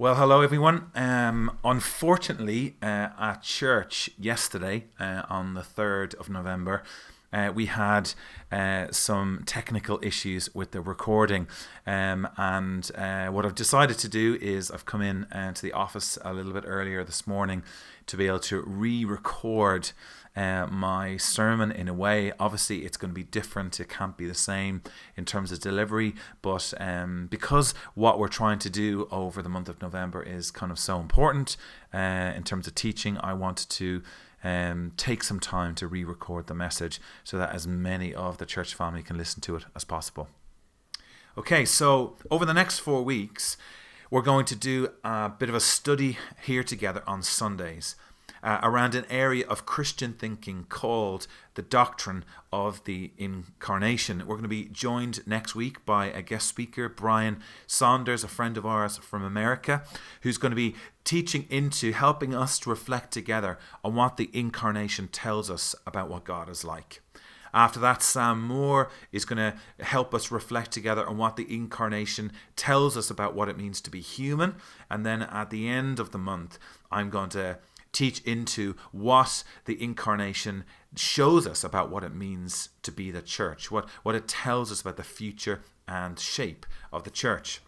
Well, hello everyone. Um, unfortunately, uh, at church yesterday, uh, on the 3rd of November, uh, we had uh, some technical issues with the recording. Um, and uh, what I've decided to do is I've come in uh, to the office a little bit earlier this morning to be able to re record uh, my sermon in a way. Obviously, it's going to be different. It can't be the same in terms of delivery, but um, because what we're trying to do over the month of November is kind of so important uh, in terms of teaching, I wanted to. Um, take some time to re record the message so that as many of the church family can listen to it as possible. Okay, so over the next four weeks, we're going to do a bit of a study here together on Sundays uh, around an area of Christian thinking called the doctrine of the incarnation. We're going to be joined next week by a guest speaker, Brian Saunders, a friend of ours from America, who's going to be teaching into helping us to reflect together on what the incarnation tells us about what God is like. After that, Sam Moore is going to help us reflect together on what the incarnation tells us about what it means to be human. And then at the end of the month, I'm going to teach into what the incarnation shows us about what it means to be the church, what, what it tells us about the future and shape of the church.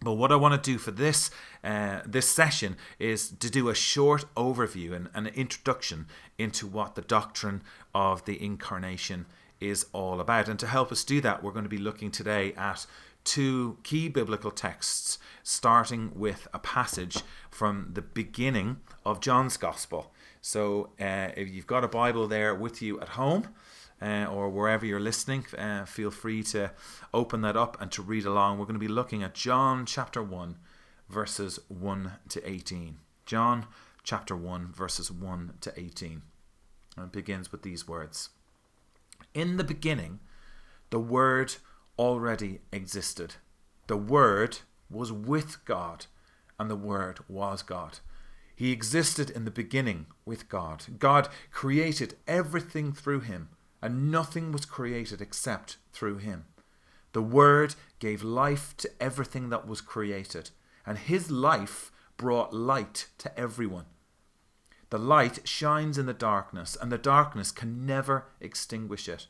But what I want to do for this uh, this session is to do a short overview and an introduction into what the doctrine of the incarnation is all about. And to help us do that, we're going to be looking today at two key biblical texts, starting with a passage from the beginning of John's Gospel. So, uh, if you've got a Bible there with you at home, uh, or wherever you're listening, uh, feel free to open that up and to read along. We're going to be looking at John chapter 1, verses 1 to 18. John chapter 1, verses 1 to 18. And it begins with these words In the beginning, the Word already existed. The Word was with God, and the Word was God. He existed in the beginning with God. God created everything through him, and nothing was created except through him. The Word gave life to everything that was created, and his life brought light to everyone. The light shines in the darkness, and the darkness can never extinguish it.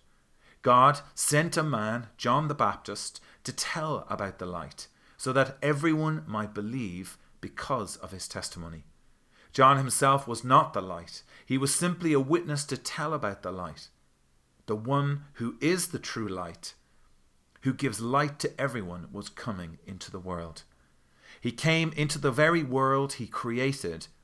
God sent a man, John the Baptist, to tell about the light, so that everyone might believe because of his testimony. John himself was not the light, he was simply a witness to tell about the light. The one who is the true light, who gives light to everyone, was coming into the world. He came into the very world he created,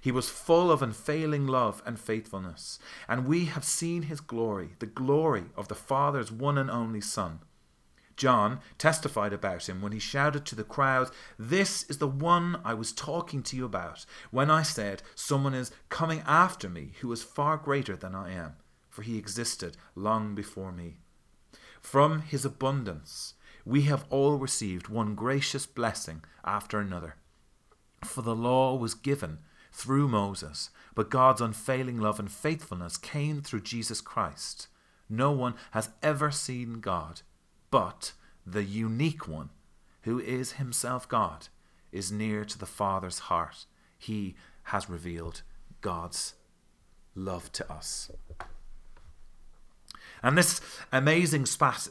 He was full of unfailing love and faithfulness, and we have seen his glory, the glory of the Father's one and only Son John testified about him when he shouted to the crowd, This is the one I was talking to you about when I said, Someone is coming after me who is far greater than I am, for he existed long before me. From his abundance, we have all received one gracious blessing after another. For the law was given through Moses, but God's unfailing love and faithfulness came through Jesus Christ. No one has ever seen God but the unique one, who is himself God, is near to the Father's heart. He has revealed God's love to us. And this amazing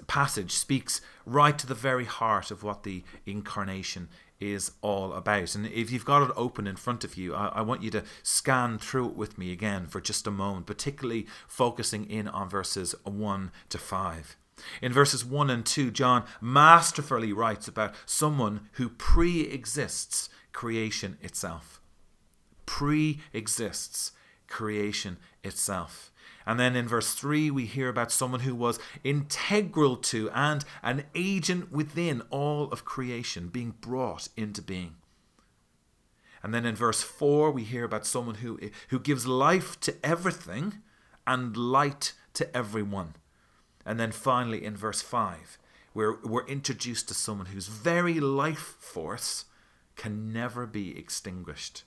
passage speaks right to the very heart of what the incarnation is all about. And if you've got it open in front of you, I, I, want you to scan through it with me again for just a moment, particularly focusing in on verses 1 to 5. In verses 1 and 2, John masterfully writes about someone who pre exists creation itself. Pre exists creation itself. And then in verse 3, we hear about someone who was integral to and an agent within all of creation, being brought into being. And then in verse 4, we hear about someone who, who gives life to everything and light to everyone. And then finally, in verse 5, we're, we're introduced to someone whose very life force can never be extinguished.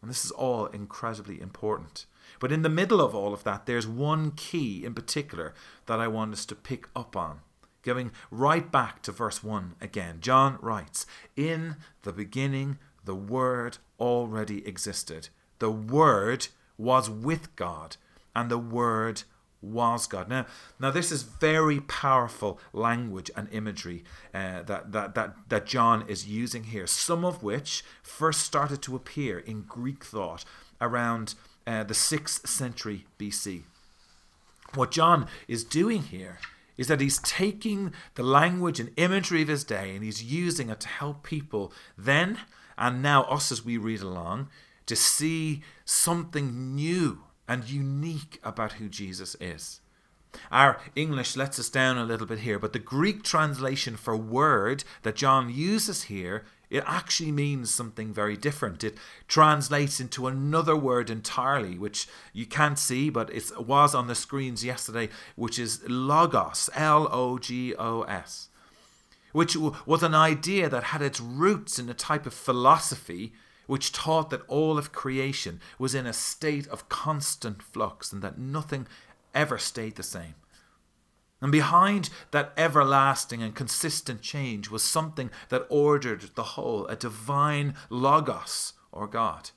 And this is all incredibly important. But in the middle of all of that, there's one key in particular that I want us to pick up on. Going right back to verse 1 again. John writes, In the beginning, the Word already existed. The Word was with God, and the Word was God. Now, now this is very powerful language and imagery uh, that, that, that, that John is using here, some of which first started to appear in Greek thought around uh, the 6th century BC. What John is doing here is that he's taking the language and imagery of his day and he's using it to help people then and now, us as we read along, to see something new and unique about who Jesus is. Our English lets us down a little bit here, but the Greek translation for word that John uses here it actually means something very different. It translates into another word entirely, which you can't see, but it was on the screens yesterday, which is logos, L O G O S, which was an idea that had its roots in a type of philosophy which taught that all of creation was in a state of constant flux and that nothing ever stayed the same. And behind that everlasting and consistent change was something that ordered the whole, a divine logos, or God.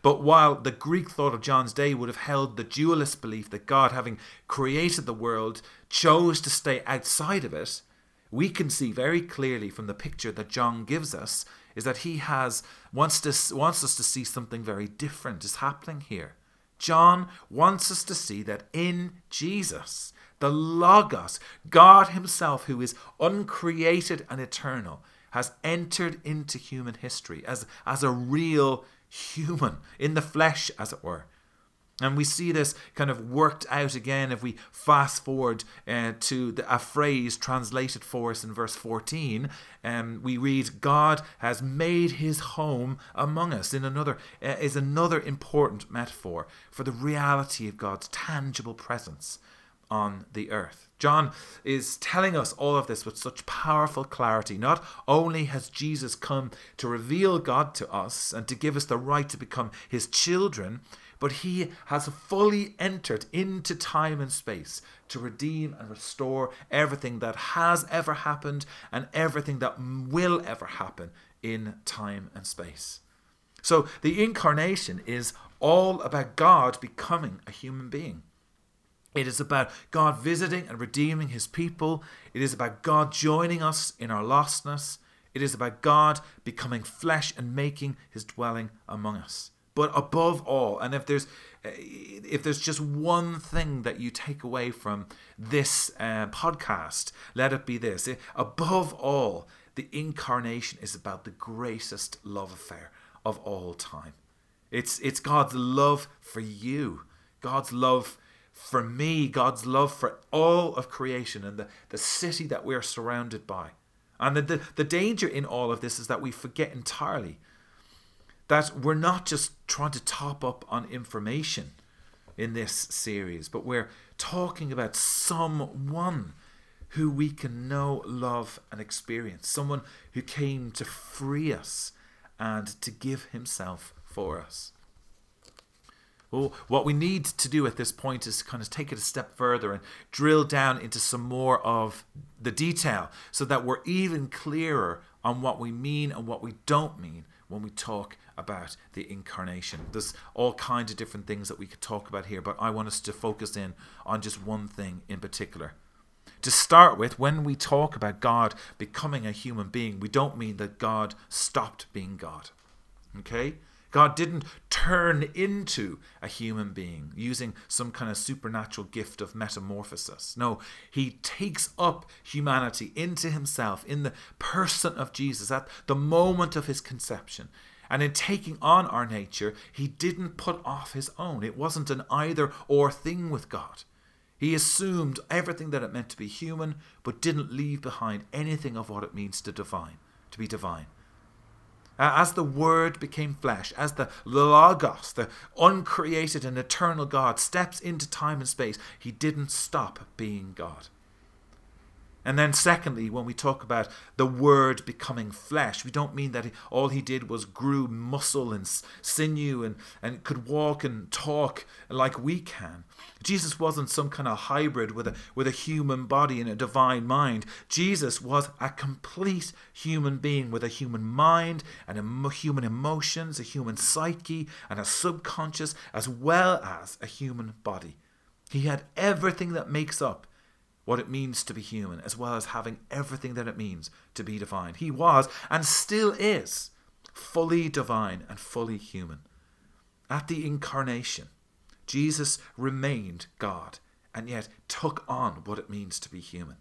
But while the Greek thought of John's day would have held the dualist belief that God, having created the world, chose to stay outside of it, we can see very clearly from the picture that John gives us is that he has wants to, wants us to see something very different is happening here. John wants us to see that in Jesus the Logos, God Himself, who is uncreated and eternal, has entered into human history as, as a real human, in the flesh, as it were. And we see this kind of worked out again if we fast forward uh, to the, a phrase translated for us in verse 14. Um, we read, God has made his home among us. In another, uh, is another important metaphor for the reality of God's tangible presence on the earth. John is telling us all of this with such powerful clarity. Not only has Jesus come to reveal God to us and to give us the right to become his children, but he has fully entered into time and space to redeem and restore everything that has ever happened and everything that will ever happen in time and space. So the incarnation is all about God becoming a human being. It is about God visiting and redeeming his people. It is about God joining us in our lostness. It is about God becoming flesh and making his dwelling among us. But above all, and if there's eh, if there's just one thing that you take away from this uh, podcast, let it be this: above all, the incarnation is about the greatest love affair of all time. It's it's God's love for you, God's love for me, God's love for all of creation and the, the city that we're surrounded by. And the, the, the danger in all of this is that we forget entirely that we're not just trying to top up on information in this series, but we're talking about someone who we can know, love, and experience. Someone who came to free us and to give himself for us. Well, what we need to do at this point is kind of take it a step further and drill down into some more of the detail so that we're even clearer on what we mean and what we don't mean when we talk about the incarnation. There's all kinds of different things that we could talk about here, but I want us to focus in on just one thing in particular. To start with, when we talk about God becoming a human being, we don't mean that God stopped being God. Okay? God didn't turn into a human being using some kind of supernatural gift of metamorphosis. No, he takes up humanity into himself in the person of Jesus at the moment of his conception. And in taking on our nature, he didn't put off his own. It wasn't an either or thing with God. He assumed everything that it meant to be human, but didn't leave behind anything of what it means to divine, to be divine. As the Word became flesh, as the Logos, the uncreated and eternal God, steps into time and space, he didn't stop being God. And then, secondly, when we talk about the Word becoming flesh, we don't mean that all he did was grew muscle and sinew and, and could walk and talk like we can. Jesus wasn't some kind of hybrid with a, with a human body and a divine mind. Jesus was a complete human being with a human mind and a human emotions, a human psyche, and a subconscious, as well as a human body. He had everything that makes up what it means to be human, as well as having everything that it means to be divine. He was, and still is, fully divine and fully human. At the incarnation, Jesus remained God and yet took on what it means to be human.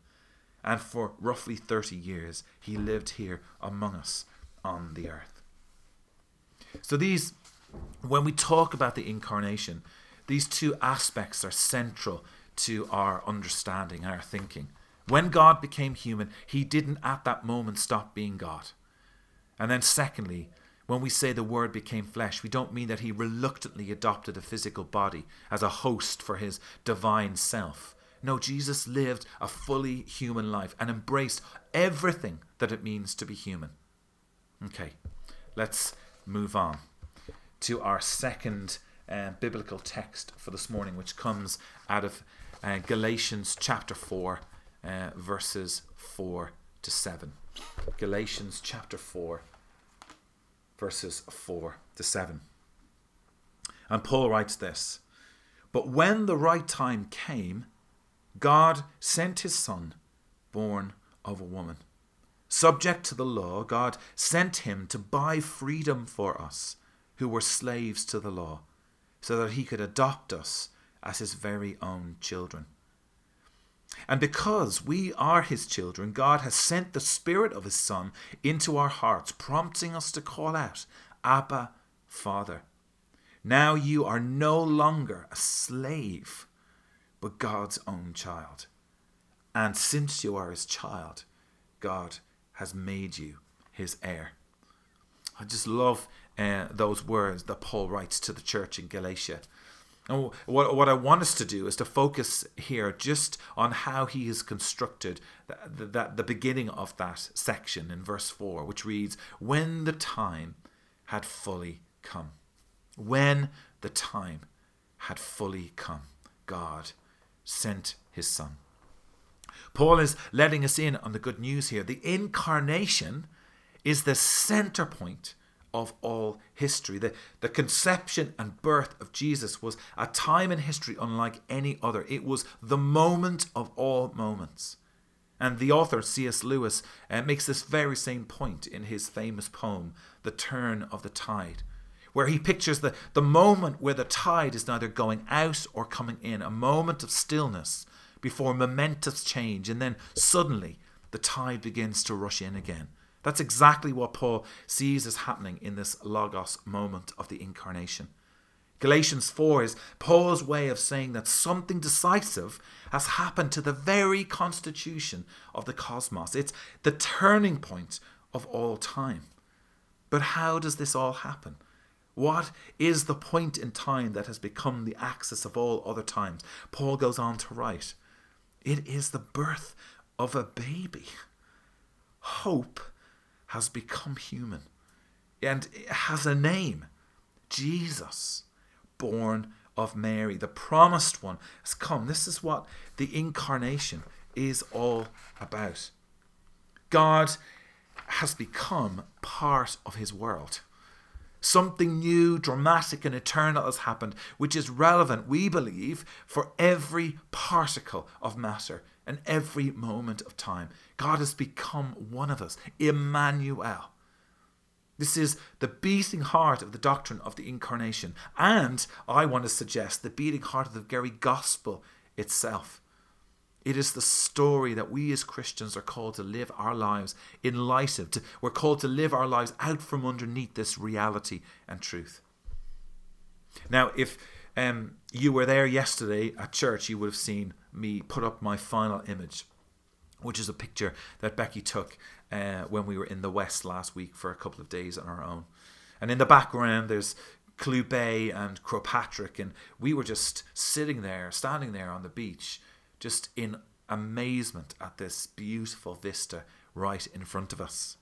And for roughly 30 years, he lived here among us on the earth. So, these, when we talk about the incarnation, these two aspects are central to our understanding, our thinking. When God became human, he didn't at that moment stop being God. And then, secondly, when we say the Word became flesh, we don't mean that he reluctantly adopted a physical body as a host for his divine self. No, Jesus lived a fully human life and embraced everything that it means to be human. Okay, let's move on to our second uh, biblical text for this morning, which comes out of uh, Galatians chapter 4, uh, verses 4 to 7. Galatians chapter 4, verses 4 to 7. And Paul writes this But when the right time came, God sent his Son, born of a woman. Subject to the law, God sent him to buy freedom for us who were slaves to the law, so that he could adopt us as his very own children. And because we are his children, God has sent the Spirit of his Son into our hearts, prompting us to call out, Abba, Father. Now you are no longer a slave, but God's own child. And since you are his child, God has made you his heir. I just love uh, those words that Paul writes to the church in Galatia. And what, what I want us to do is to focus here just on how he has constructed that the, the beginning of that section in verse 4, which reads, When the time had fully come. When the time had fully come, God sent his Son. Paul is letting us in on the good news here. The incarnation is the center point of all history. The, the conception and birth of Jesus was a time in history unlike any other. It was the moment of all moments. And the author, C.S. Lewis, uh, makes this very same point in his famous poem, The Turn of the Tide, where he pictures the, the moment where the tide is neither going out or coming in, a moment of stillness before momentous change, and then suddenly the tide begins to rush in again. That's exactly what Paul sees as happening in this Logos moment of the incarnation. Galatians 4 is Paul's way of saying that something decisive has happened to the very constitution of the cosmos. It's the turning point of all time. But how does this all happen? What is the point in time that has become the axis of all other times? Paul goes on to write it is the birth of a baby. Hope has become human and has a name Jesus, born of Mary. The promised one has come. This is what the incarnation is all about. God has become part of his world. Something new, dramatic, and eternal has happened, which is relevant, we believe, for every particle of matter and every moment of time. God has become one of us, Emmanuel. This is the beating heart of the doctrine of the incarnation, and I want to suggest the beating heart of the very gospel itself. It is the story that we as Christians are called to live our lives in light of. To, we're called to live our lives out from underneath this reality and truth. Now, if um, you were there yesterday at church, you would have seen me put up my final image, which is a picture that Becky took uh, when we were in the West last week for a couple of days on our own. And in the background, there's Bay and Croagh Patrick, and we were just sitting there, standing there on the beach, just in amazement at this beautiful vista right in front of us.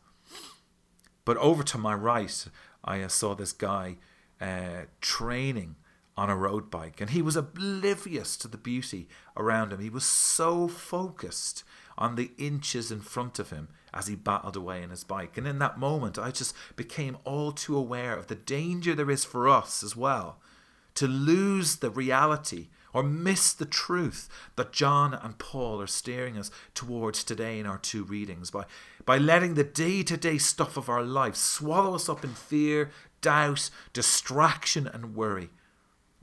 But over to my right, I saw this guy uh, training on a road bike, and he was oblivious to the beauty around him. He was so focused on the inches in front of him as he battled away in his bike. And in that moment, I just became all too aware of the danger there is for us as well to lose the reality or miss the truth that John and Paul are steering us towards today in our two readings by, by letting the day to day stuff of our life swallow us up in fear, doubt, distraction, and worry.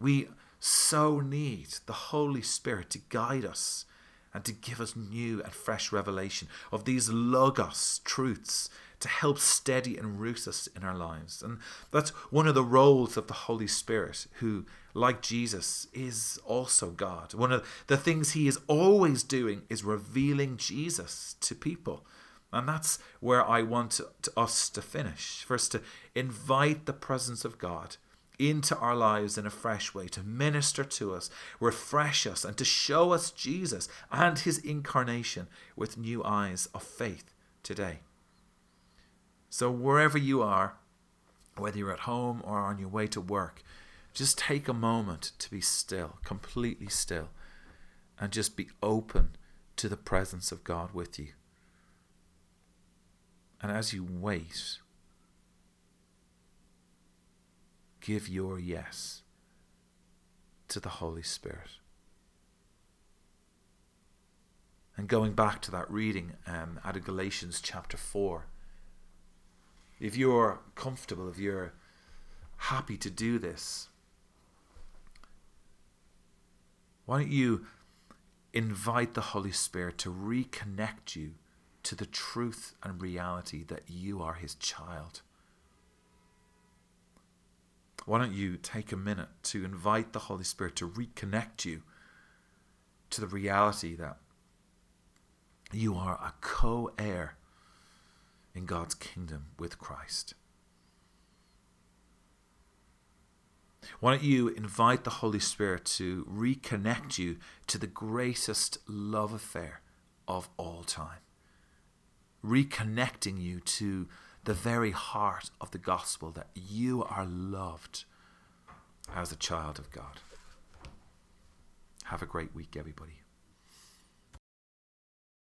We so need the Holy Spirit to guide us and to give us new and fresh revelation of these logos truths to help steady and root us in our lives. And that's one of the roles of the Holy Spirit, who, like Jesus, is also God. One of the things he is always doing is revealing Jesus to people. And that's where I want us to finish. First, to invite the presence of God into our lives in a fresh way, to minister to us, refresh us, and to show us Jesus and his incarnation with new eyes of faith today. So, wherever you are, whether you're at home or on your way to work, just take a moment to be still, completely still, and just be open to the presence of God with you. And as you wait, give your yes to the Holy Spirit. And going back to that reading um, out of Galatians chapter 4, if you're comfortable, if you're happy to do this, why don't you invite the Holy Spirit to reconnect you to the truth and reality that you are His child? Why don't you take a minute to invite the Holy Spirit to reconnect you to the reality that you are a co heir in God's kingdom with Christ? Why don't you invite the Holy Spirit to reconnect you to the greatest love affair of all time? Reconnecting you to the very heart of the gospel that you are loved as a child of God. Have a great week, everybody.